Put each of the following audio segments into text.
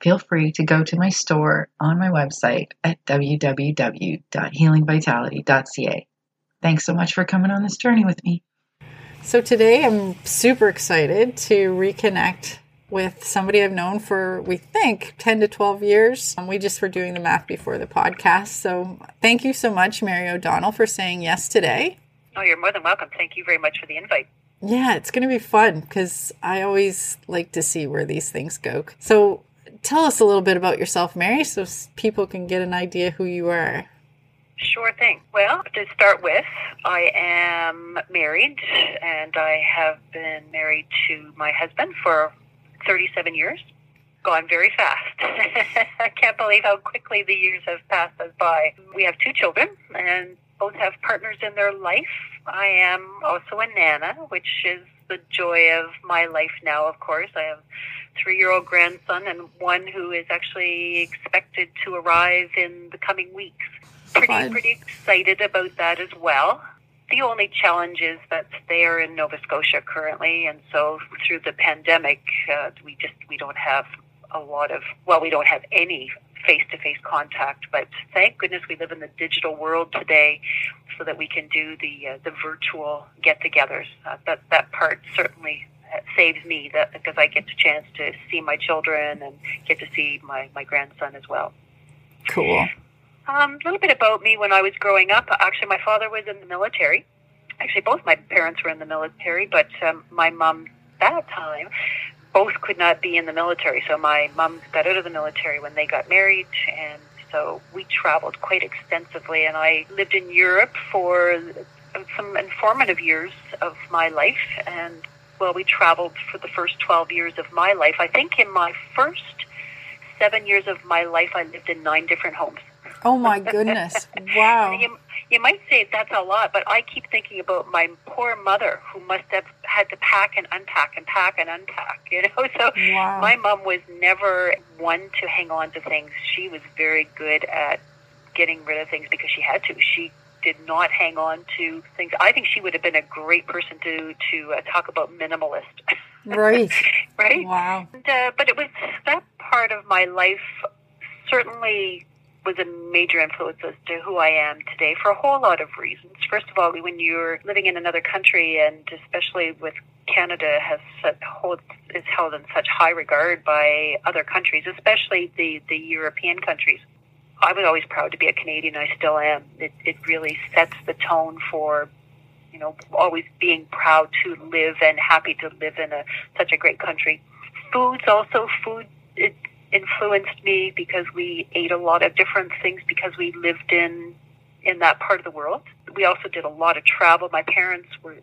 Feel free to go to my store on my website at www.healingvitality.ca. Thanks so much for coming on this journey with me. So, today I'm super excited to reconnect with somebody I've known for, we think, 10 to 12 years. Um, we just were doing the math before the podcast. So thank you so much, Mary O'Donnell, for saying yes today. Oh, you're more than welcome. Thank you very much for the invite. Yeah, it's going to be fun because I always like to see where these things go. So tell us a little bit about yourself, Mary, so people can get an idea who you are. Sure thing. Well, to start with, I am married and I have been married to my husband for 37 years. Gone very fast. I can't believe how quickly the years have passed us by. We have two children and both have partners in their life. I am also a nana, which is the joy of my life now, of course. I have three year old grandson and one who is actually expected to arrive in the coming weeks. Pretty, Fine. pretty excited about that as well the only challenge is that they are in Nova Scotia currently, and so through the pandemic, uh, we just we don't have a lot of well, we don't have any face-to-face contact. But thank goodness we live in the digital world today, so that we can do the uh, the virtual get-togethers. Uh, that that part certainly saves me that because I get the chance to see my children and get to see my my grandson as well. Cool. Um, a little bit about me when I was growing up. Actually, my father was in the military. Actually, both my parents were in the military, but um, my mom that time both could not be in the military. So my mom got out of the military when they got married, and so we traveled quite extensively. And I lived in Europe for some informative years of my life, and well, we traveled for the first 12 years of my life. I think in my first seven years of my life, I lived in nine different homes. Oh my goodness! Wow. You, might say that's a lot, but I keep thinking about my poor mother who must have had to pack and unpack and pack and unpack. You know, so wow. my mom was never one to hang on to things. She was very good at getting rid of things because she had to. She did not hang on to things. I think she would have been a great person to to uh, talk about minimalist. Right. right. Wow. And, uh, but it was that part of my life certainly was a major influence as to who I am today for a whole lot of reasons. First of all, when you're living in another country, and especially with Canada has such, holds, is held in such high regard by other countries, especially the, the European countries. I was always proud to be a Canadian. I still am. It, it really sets the tone for, you know, always being proud to live and happy to live in a such a great country. Foods also food. It, influenced me because we ate a lot of different things because we lived in in that part of the world. We also did a lot of travel. My parents were,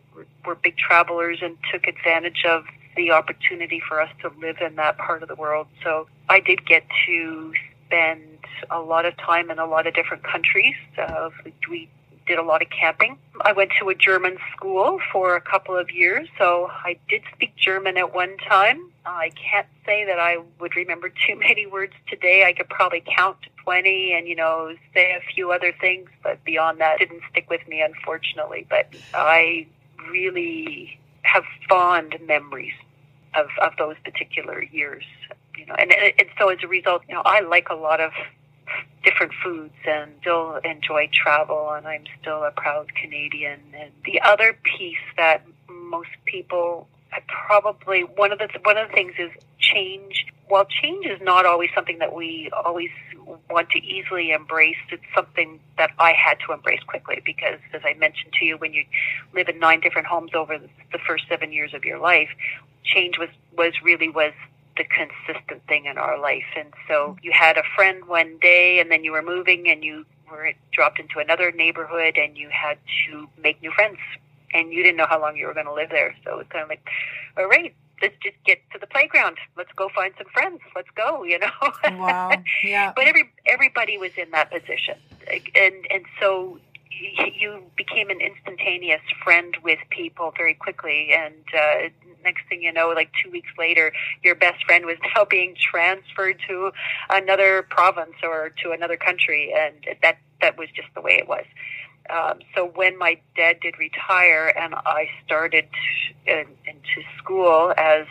were, big travelers and took advantage of the opportunity for us to live in that part of the world. So I did get to spend a lot of time in a lot of different countries. Uh, we did a lot of camping. I went to a German school for a couple of years, so I did speak German at one time. I can't say that I would remember too many words today. I could probably count to 20 and, you know, say a few other things, but beyond that, didn't stick with me, unfortunately. But I really have fond memories of, of those particular years, you know, and, and so as a result, you know, I like a lot of different foods and still enjoy travel and I'm still a proud Canadian. And the other piece that most people I probably one of the one of the things is change while change is not always something that we always want to easily embrace, it's something that I had to embrace quickly because, as I mentioned to you, when you live in nine different homes over the first seven years of your life, change was, was really was the consistent thing in our life. And so you had a friend one day and then you were moving and you were dropped into another neighborhood and you had to make new friends and you didn't know how long you were going to live there. So it was kind of like, all right, let's just get to the playground. Let's go find some friends. Let's go, you know. Wow. Yeah. but every everybody was in that position, and and so you became an instantaneous friend with people very quickly, and uh, next thing you know, like two weeks later, your best friend was now being transferred to another province or to another country, and that that was just the way it was. Um, so when my dad did retire and I started in, into school as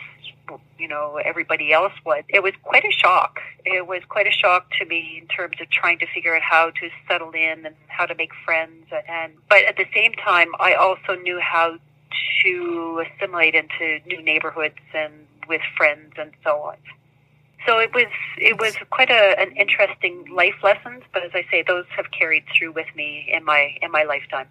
you know everybody else was, it was quite a shock. It was quite a shock to me in terms of trying to figure out how to settle in and how to make friends. And but at the same time, I also knew how to assimilate into new neighborhoods and with friends and so on so it was it was quite a, an interesting life lessons, but as I say, those have carried through with me in my in my lifetime.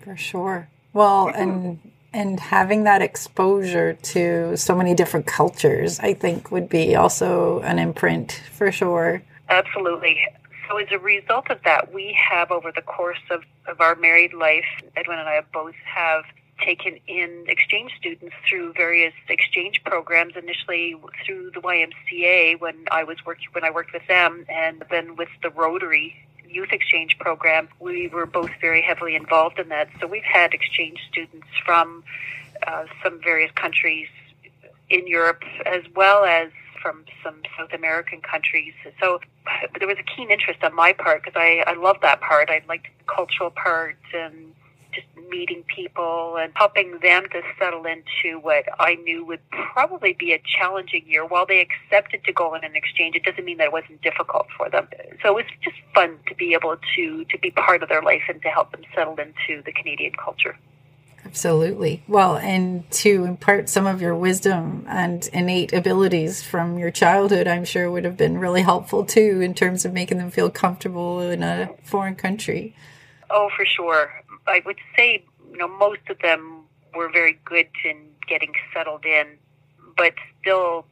For sure. Well, and and having that exposure to so many different cultures, I think, would be also an imprint for sure. Absolutely. So as a result of that, we have over the course of, of our married life, Edwin and I both have taken in exchange students through various exchange programs. Initially through the YMCA when I was working when I worked with them, and then with the Rotary youth exchange program. We were both very heavily involved in that. So we've had exchange students from uh, some various countries in Europe as well as from some South American countries. So there was a keen interest on my part because I, I love that part. I liked the cultural part and just meeting people and helping them to settle into what I knew would probably be a challenging year. While they accepted to go on an exchange, it doesn't mean that it wasn't difficult for them. So it was just fun to be able to to be part of their life and to help them settle into the Canadian culture. Absolutely. Well, and to impart some of your wisdom and innate abilities from your childhood, I'm sure would have been really helpful too in terms of making them feel comfortable in a foreign country. Oh, for sure. I would say, you know, most of them were very good in getting settled in, but still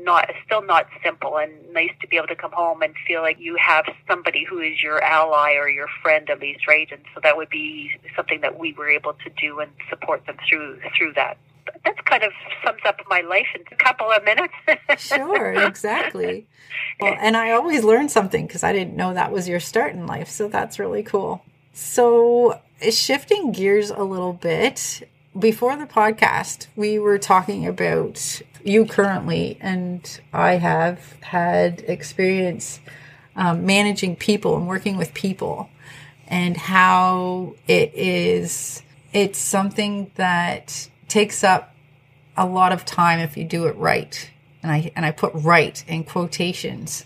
not still not simple and nice to be able to come home and feel like you have somebody who is your ally or your friend at least right? And so that would be something that we were able to do and support them through through that. That's kind of sums up my life in a couple of minutes. Sure exactly. Well and i always learn something because i didn't know that was your start in life so that's really cool. So shifting gears a little bit, before the podcast, we were talking about you currently, and I have had experience um, managing people and working with people, and how it is, it's something that takes up a lot of time if you do it right. And I, and I put right in quotations,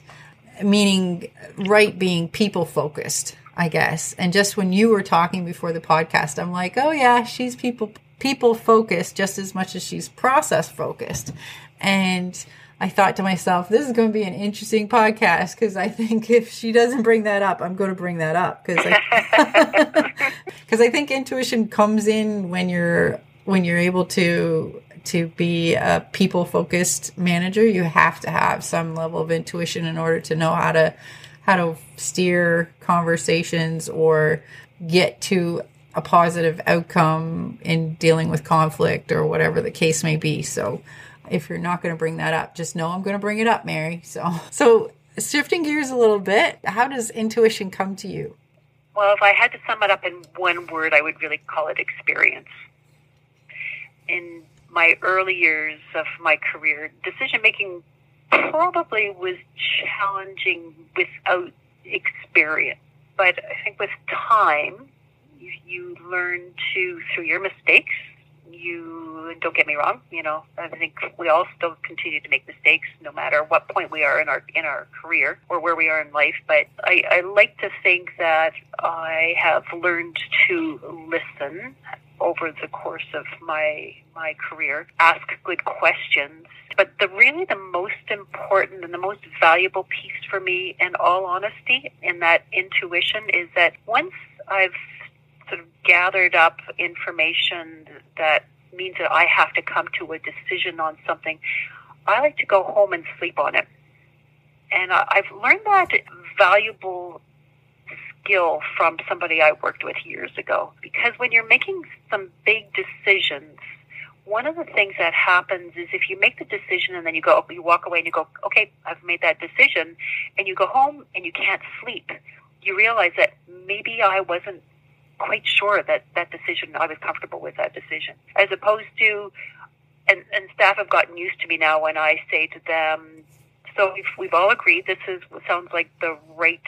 meaning right being people focused I guess. And just when you were talking before the podcast, I'm like, oh yeah, she's people people focused just as much as she's process focused. And I thought to myself, this is going to be an interesting podcast because I think if she doesn't bring that up, I'm going to bring that up because I, cause I think intuition comes in when you're when you're able to to be a people focused manager. You have to have some level of intuition in order to know how to how to steer conversations or get to a positive outcome in dealing with conflict or whatever the case may be. So if you're not going to bring that up, just know I'm going to bring it up, Mary. So so shifting gears a little bit, how does intuition come to you? Well, if I had to sum it up in one word, I would really call it experience. In my early years of my career, decision making probably was challenging without experience. But I think with time, you, learn to, through your mistakes, you don't get me wrong, you know, I think we all still continue to make mistakes no matter what point we are in our in our career or where we are in life. But I, I like to think that I have learned to listen over the course of my my career. Ask good questions. But the really the most important and the most valuable piece for me, in all honesty, in that intuition is that once I've sort of gathered up information that means that I have to come to a decision on something, I like to go home and sleep on it. And I've learned that valuable skill from somebody I worked with years ago. Because when you're making some big decisions, one of the things that happens is if you make the decision and then you go, you walk away and you go, okay, I've made that decision, and you go home and you can't sleep, you realize that maybe I wasn't quite sure that that decision, I was comfortable with that decision. As opposed to, and, and staff have gotten used to me now when I say to them, so we've, we've all agreed this is sounds like the right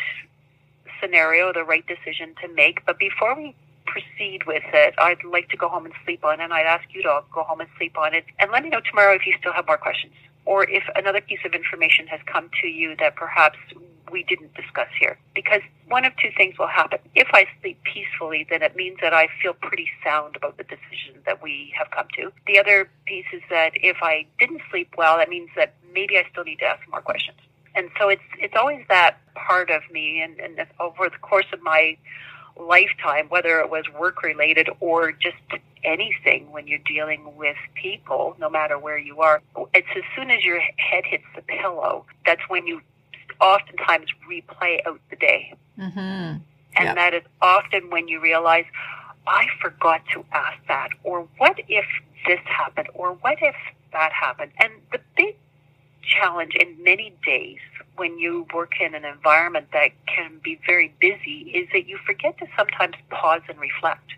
scenario, the right decision to make. But before we proceed with it, I'd like to go home and sleep on it. And I'd ask you to go home and sleep on it. And let me know tomorrow if you still have more questions or if another piece of information has come to you that perhaps we didn't discuss here. Because one of two things will happen. If I sleep peacefully, then it means that I feel pretty sound about the decision that we have come to. The other piece is that if I didn't sleep well, that means that maybe I still need to ask more questions. And so it's it's always that part of me, and, and over the course of my lifetime, whether it was work related or just anything when you're dealing with people, no matter where you are, it's as soon as your head hits the pillow, that's when you oftentimes replay out the day. Mm-hmm. And yep. that is often when you realize, I forgot to ask that, or what if this happened, or what if that happened? And the big challenge in many days when you work in an environment that can be very busy is that you forget to sometimes pause and reflect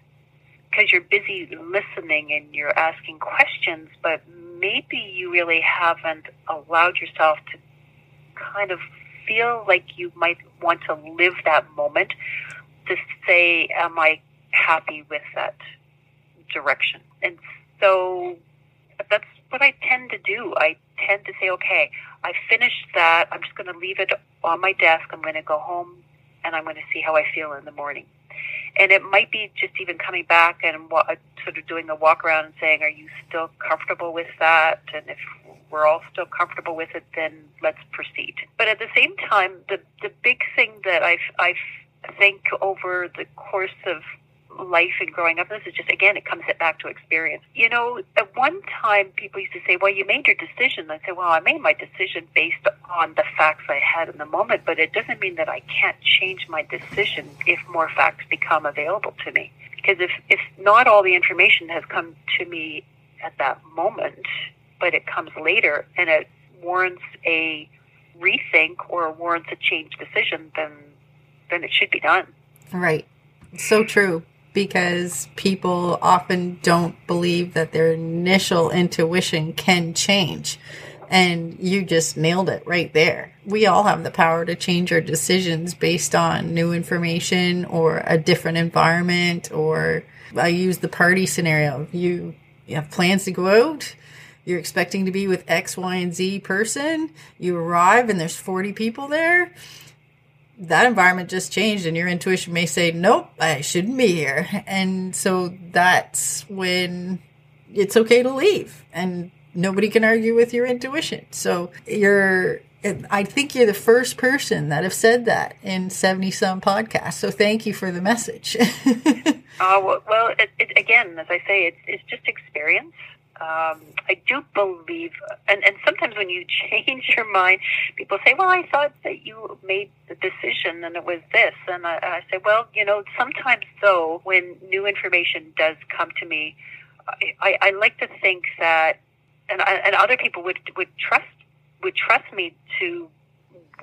because you're busy listening and you're asking questions, but maybe you really haven't allowed yourself to kind of feel like you might want to live that moment to say, Am I happy with that direction? And so that's what I tend to do. I tend to say, okay, I finished that. I'm just going to leave it on my desk. I'm going to go home and I'm going to see how I feel in the morning. And it might be just even coming back and uh, sort of doing a walk around and saying, are you still comfortable with that? And if we're all still comfortable with it, then let's proceed. But at the same time, the, the big thing that I've, I've think over the course of life and growing up. This is just again, it comes back to experience. You know, at one time people used to say, "Well, you made your decision." I say, "Well, I made my decision based on the facts I had in the moment, but it doesn't mean that I can't change my decision if more facts become available to me. Because if if not all the information has come to me at that moment, but it comes later and it warrants a rethink or warrants a change decision, then then it should be done." Right. So true because people often don't believe that their initial intuition can change. And you just nailed it right there. We all have the power to change our decisions based on new information or a different environment. Or I use the party scenario. You, you have plans to go out. You're expecting to be with X, Y, and Z person. You arrive and there's 40 people there that environment just changed and your intuition may say, nope, I shouldn't be here. And so that's when it's okay to leave and nobody can argue with your intuition. So you're, I think you're the first person that have said that in 70 some podcasts. So thank you for the message. uh, well, well it, it, again, as I say, it's, it's just experience um, I do believe, and, and sometimes when you change your mind, people say, well, I thought that you made the decision and it was this. And I, I say, well, you know, sometimes though, when new information does come to me, I, I like to think that, and, and other people would, would trust, would trust me to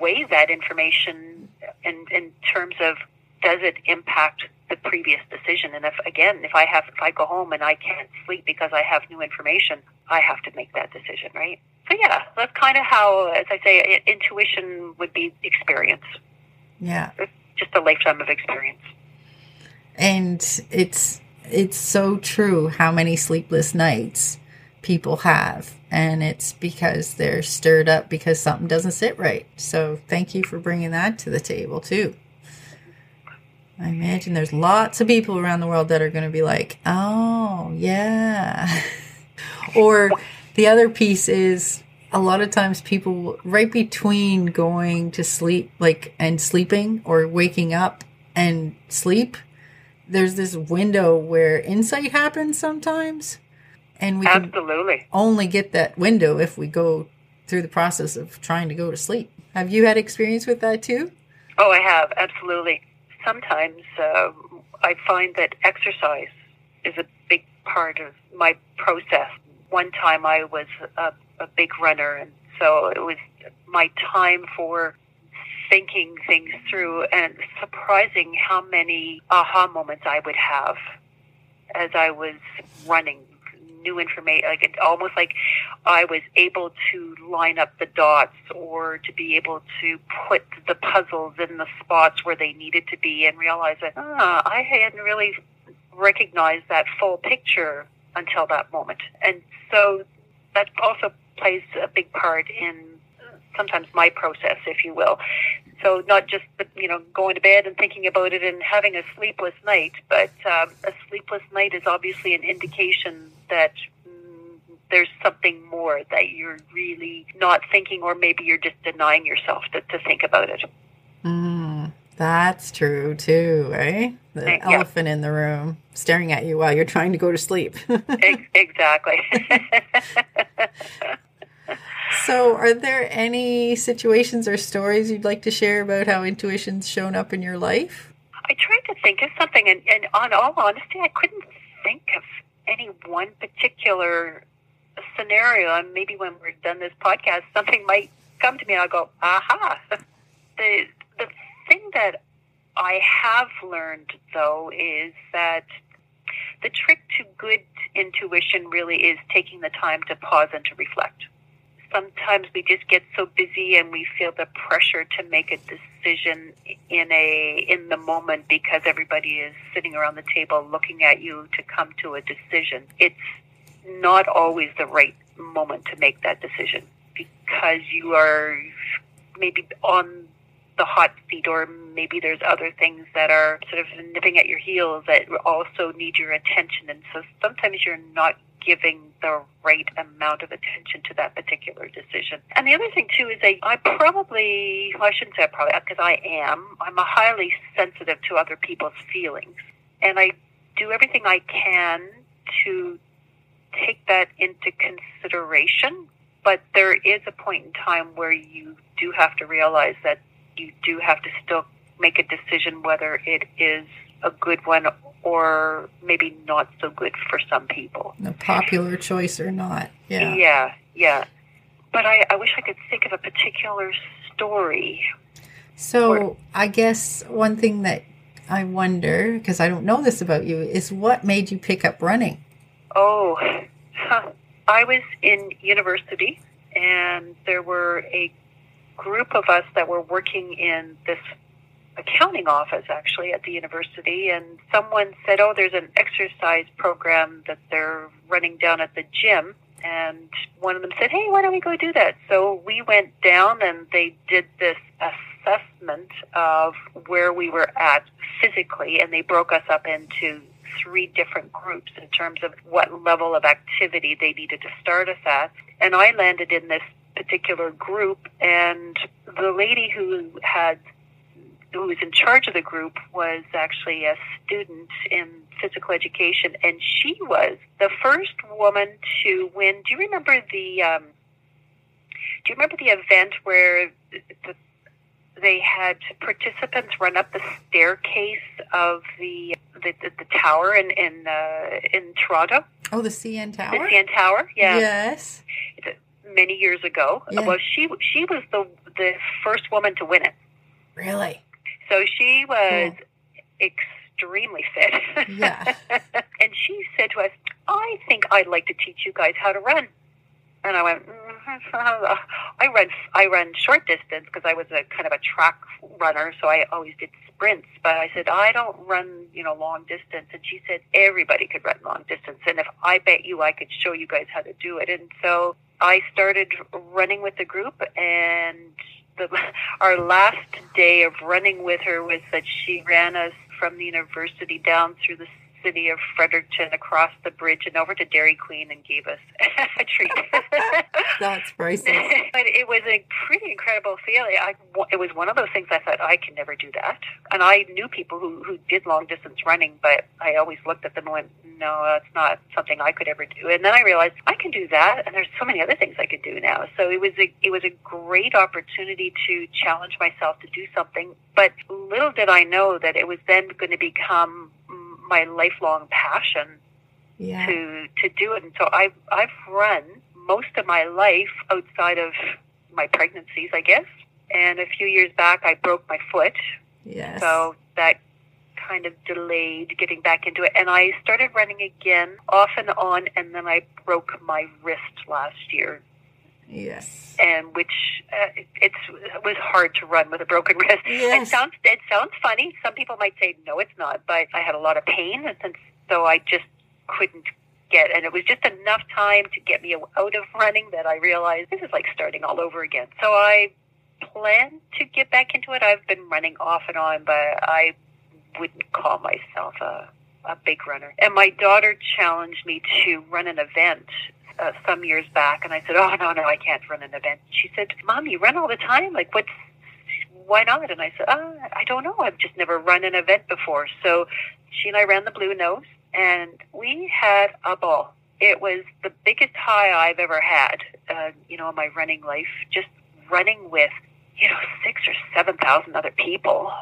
weigh that information in, in terms of does it impact the previous decision. And if again, if I have, if I go home and I can't sleep because I have new information, I have to make that decision, right? So yeah, that's kind of how, as I say, intuition would be experience. Yeah, it's just a lifetime of experience. And it's it's so true how many sleepless nights people have and it's because they're stirred up because something doesn't sit right so thank you for bringing that to the table too I imagine there's lots of people around the world that are going to be like, oh, yeah. or the other piece is a lot of times people, right between going to sleep, like, and sleeping or waking up and sleep, there's this window where insight happens sometimes. And we Absolutely. can only get that window if we go through the process of trying to go to sleep. Have you had experience with that too? Oh, I have, absolutely. Sometimes uh, I find that exercise is a big part of my process. One time I was a, a big runner, and so it was my time for thinking things through, and surprising how many aha moments I would have as I was running new information, like almost like I was able to line up the dots or to be able to put the puzzles in the spots where they needed to be and realize that ah, I hadn't really recognized that full picture until that moment. And so that also plays a big part in sometimes my process, if you will. So not just you know going to bed and thinking about it and having a sleepless night, but um, a sleepless night is obviously an indication that mm, there's something more that you're really not thinking, or maybe you're just denying yourself to, to think about it. Mm, that's true too, right? Eh? The elephant in the room staring at you while you're trying to go to sleep. exactly. so, are there any situations or stories you'd like to share about how intuition's shown up in your life? I tried to think of something, and, and on all honesty, I couldn't think of any one particular scenario. And maybe when we're done this podcast, something might come to me, and I'll go, "Aha!" the the thing that I have learned, though, is that the trick to good intuition really is taking the time to pause and to reflect sometimes we just get so busy and we feel the pressure to make a decision in a in the moment because everybody is sitting around the table looking at you to come to a decision. It's not always the right moment to make that decision because you are maybe on the hot seat or maybe there's other things that are sort of nipping at your heels that also need your attention and so sometimes you're not giving the right amount of attention to that particular decision. And the other thing too is I, I probably, well, I shouldn't say I probably, because I am, I'm a highly sensitive to other people's feelings. And I do everything I can to take that into consideration. But there is a point in time where you do have to realize that you do have to still make a decision whether it is a good one or maybe not so good for some people. A popular choice or not. Yeah. Yeah, yeah. But I, I wish I could think of a particular story. So or, I guess one thing that I wonder, because I don't know this about you, is what made you pick up running? Oh, huh. I was in university and there were a group of us that were working in this accounting office actually at the university and someone said oh there's an exercise program that they're running down at the gym and one of them said hey why don't we go do that? So we went down and they did this assessment of where we were at physically and they broke us up into three different groups in terms of what level of activity they needed to start us at. And i landed in this particular group and the lady who had who was in charge of the group was actually a student in physical education, and she was the first woman to win. Do you remember the? Um, do you remember the event where the, they had participants run up the staircase of the the, the, the tower in in uh, in Toronto? Oh, the CN Tower. The CN Tower, yeah. Yes. Many years ago. Yeah. Well, she she was the the first woman to win it. Really? So she was extremely fit. Yeah. and she said to us, I think I'd like to teach you guys how to run. And I went, mm-hmm. I run, I run short distance because I was a kind of a track runner, so I always did sprints. But I said I don't run, you know, long distance. And she said everybody could run long distance, and if I bet you I could show you guys how to do it. And so I started running with the group, and the, our last day of running with her was that she ran us from the university down through the city of Fredericton across the bridge and over to Dairy Queen and gave us a treat. That's priceless. but it was a pretty incredible feeling. I, it was one of those things I thought I can never do that. And I knew people who, who did long distance running, but I always looked at them and went, no, that's not something I could ever do. And then I realized I can do that, and there's so many other things I could do now. So it was a it was a great opportunity to challenge myself to do something. But little did I know that it was then going to become my lifelong passion yeah. to to do it. And so I've I've run most of my life outside of my pregnancies, I guess. And a few years back, I broke my foot. Yes. So that kind of delayed getting back into it. And I started running again off and on, and then I broke my wrist last year. Yes. And which uh, it, it's, it was hard to run with a broken wrist. Yes. It sounds it sounds funny. Some people might say no, it's not. But I had a lot of pain, and so I just couldn't get. And it was just enough time to get me out of running that I realized this is like starting all over again. So I plan to get back into it. I've been running off and on, but I wouldn't call myself a, a big runner. And my daughter challenged me to run an event uh, some years back, and I said, "Oh no, no, I can't run an event." She said, "Mom, you run all the time. Like, what's why not?" And I said, oh, "I don't know. I've just never run an event before." So she and I ran the Blue Nose, and we had a ball. It was the biggest high I've ever had, uh, you know, in my running life. Just running with, you know, six or seven thousand other people.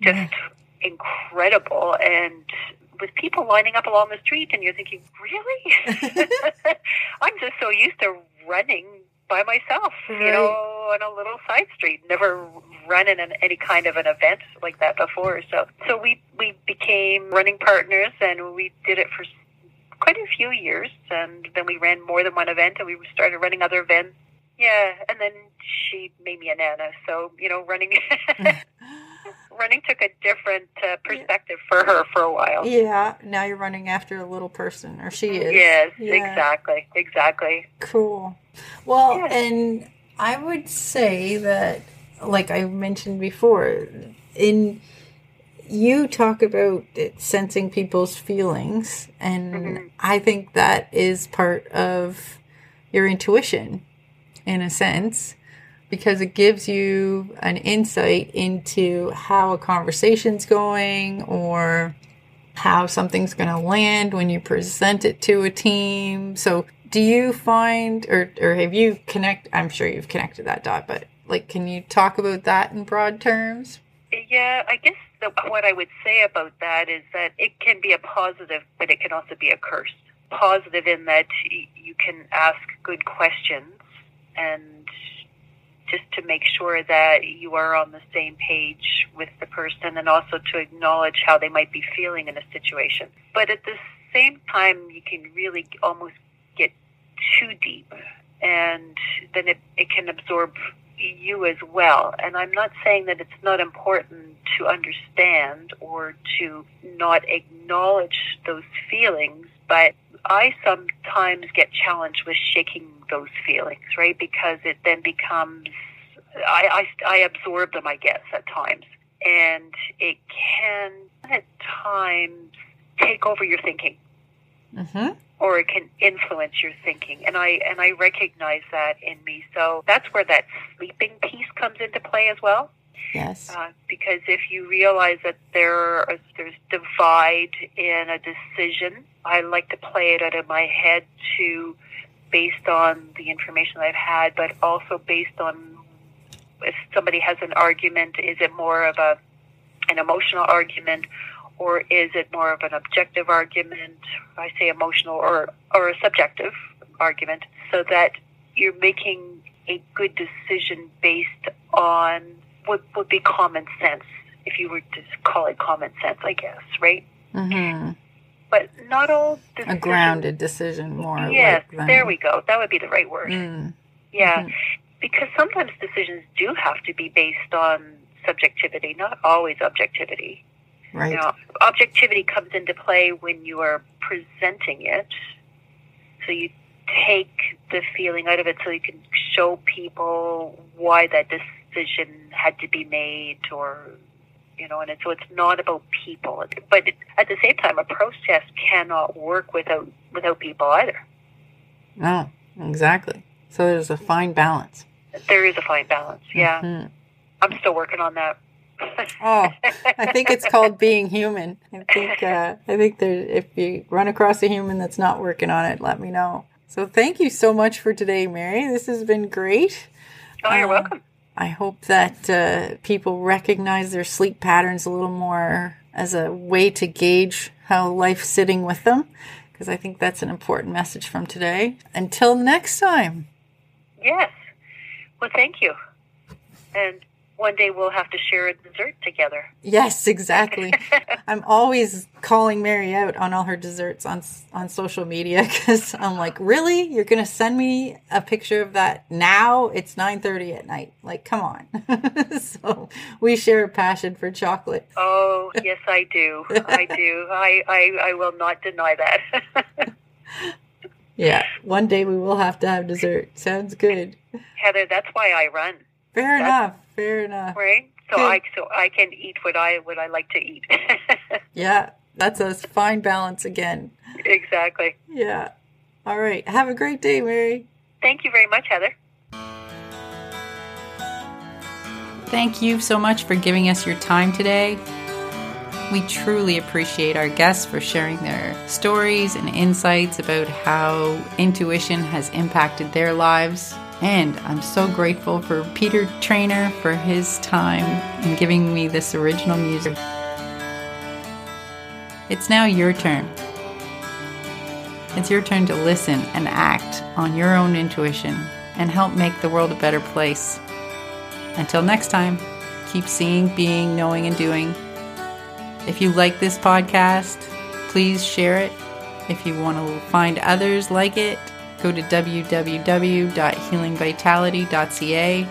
Just mm incredible and with people lining up along the street and you're thinking really? I'm just so used to running by myself right. you know on a little side street. Never run in an, any kind of an event like that before. So so we we became running partners and we did it for quite a few years. And then we ran more than one event and we started running other events. Yeah. And then she made me a nana. So you know running running took a different uh, perspective for her for a while. Yeah, now you're running after a little person, or she is. Yes, yeah. exactly, exactly. Cool. Well, yeah. and I would say that, like I mentioned before, in you talk about sensing people's feelings, and mm-hmm. I think that is part of your intuition, in a sense because it gives you an insight into how a conversation's going or how something's going to land when you present it to a team. So, do you find or or have you connect I'm sure you've connected that dot, but like can you talk about that in broad terms? Yeah, I guess the, what I would say about that is that it can be a positive, but it can also be a curse. Positive in that you can ask good questions and just to make sure that you are on the same page with the person and also to acknowledge how they might be feeling in a situation. But at the same time, you can really almost get too deep and then it, it can absorb you as well. And I'm not saying that it's not important to understand or to not acknowledge those feelings, but I sometimes get challenged with shaking those feelings, right? Because it then becomes, I, I, I absorb them, I guess, at times. And it can, at times, take over your thinking. Mm-hmm. Or it can influence your thinking, and I and I recognize that in me. So that's where that sleeping piece comes into play as well. Yes. Uh, because if you realize that there is, there's divide in a decision, I like to play it out of my head to based on the information that I've had, but also based on if somebody has an argument, is it more of a an emotional argument or is it more of an objective argument? I say emotional or or a subjective argument, so that you're making a good decision based on what would be common sense, if you were to call it common sense, I guess, right? Mm-hmm but not all decisions. A grounded decision, more. Yes, like there we go. That would be the right word. Mm. Yeah, mm-hmm. because sometimes decisions do have to be based on subjectivity, not always objectivity. Right. You know, objectivity comes into play when you are presenting it. So you take the feeling out of it so you can show people why that decision had to be made or you know, and so it's not about people. But at the same time, a process cannot work without without people either. No, exactly. So there's a fine balance. There is a fine balance. Yeah, mm-hmm. I'm still working on that. oh, I think it's called being human. I think uh, I think there. If you run across a human that's not working on it, let me know. So thank you so much for today, Mary. This has been great. Oh, you're uh, welcome. I hope that uh, people recognize their sleep patterns a little more as a way to gauge how life's sitting with them, because I think that's an important message from today. Until next time. Yes. Well, thank you. And one day we'll have to share a dessert together. Yes, exactly. I'm always calling Mary out on all her desserts on on social media because I'm like, really, you're gonna send me a picture of that now? It's 9:30 at night. Like, come on. so we share a passion for chocolate. Oh yes, I do. I do. I I, I will not deny that. yeah, one day we will have to have dessert. Sounds good. Heather, that's why I run. Fair that's, enough. Fair enough. Right. So Good. I so I can eat what I what I like to eat. yeah, that's a fine balance again. Exactly. Yeah. All right. Have a great day, Mary. Thank you very much, Heather. Thank you so much for giving us your time today. We truly appreciate our guests for sharing their stories and insights about how intuition has impacted their lives and I'm so grateful for Peter Trainer for his time in giving me this original music. It's now your turn. It's your turn to listen and act on your own intuition and help make the world a better place. Until next time, keep seeing, being, knowing, and doing. If you like this podcast, please share it. If you want to find others like it, go to www.healingvitality.ca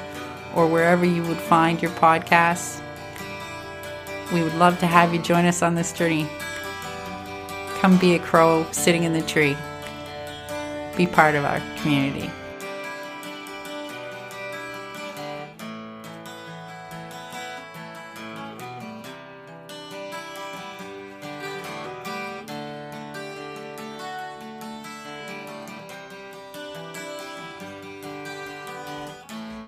or wherever you would find your podcasts. We would love to have you join us on this journey. Come be a crow sitting in the tree. Be part of our community.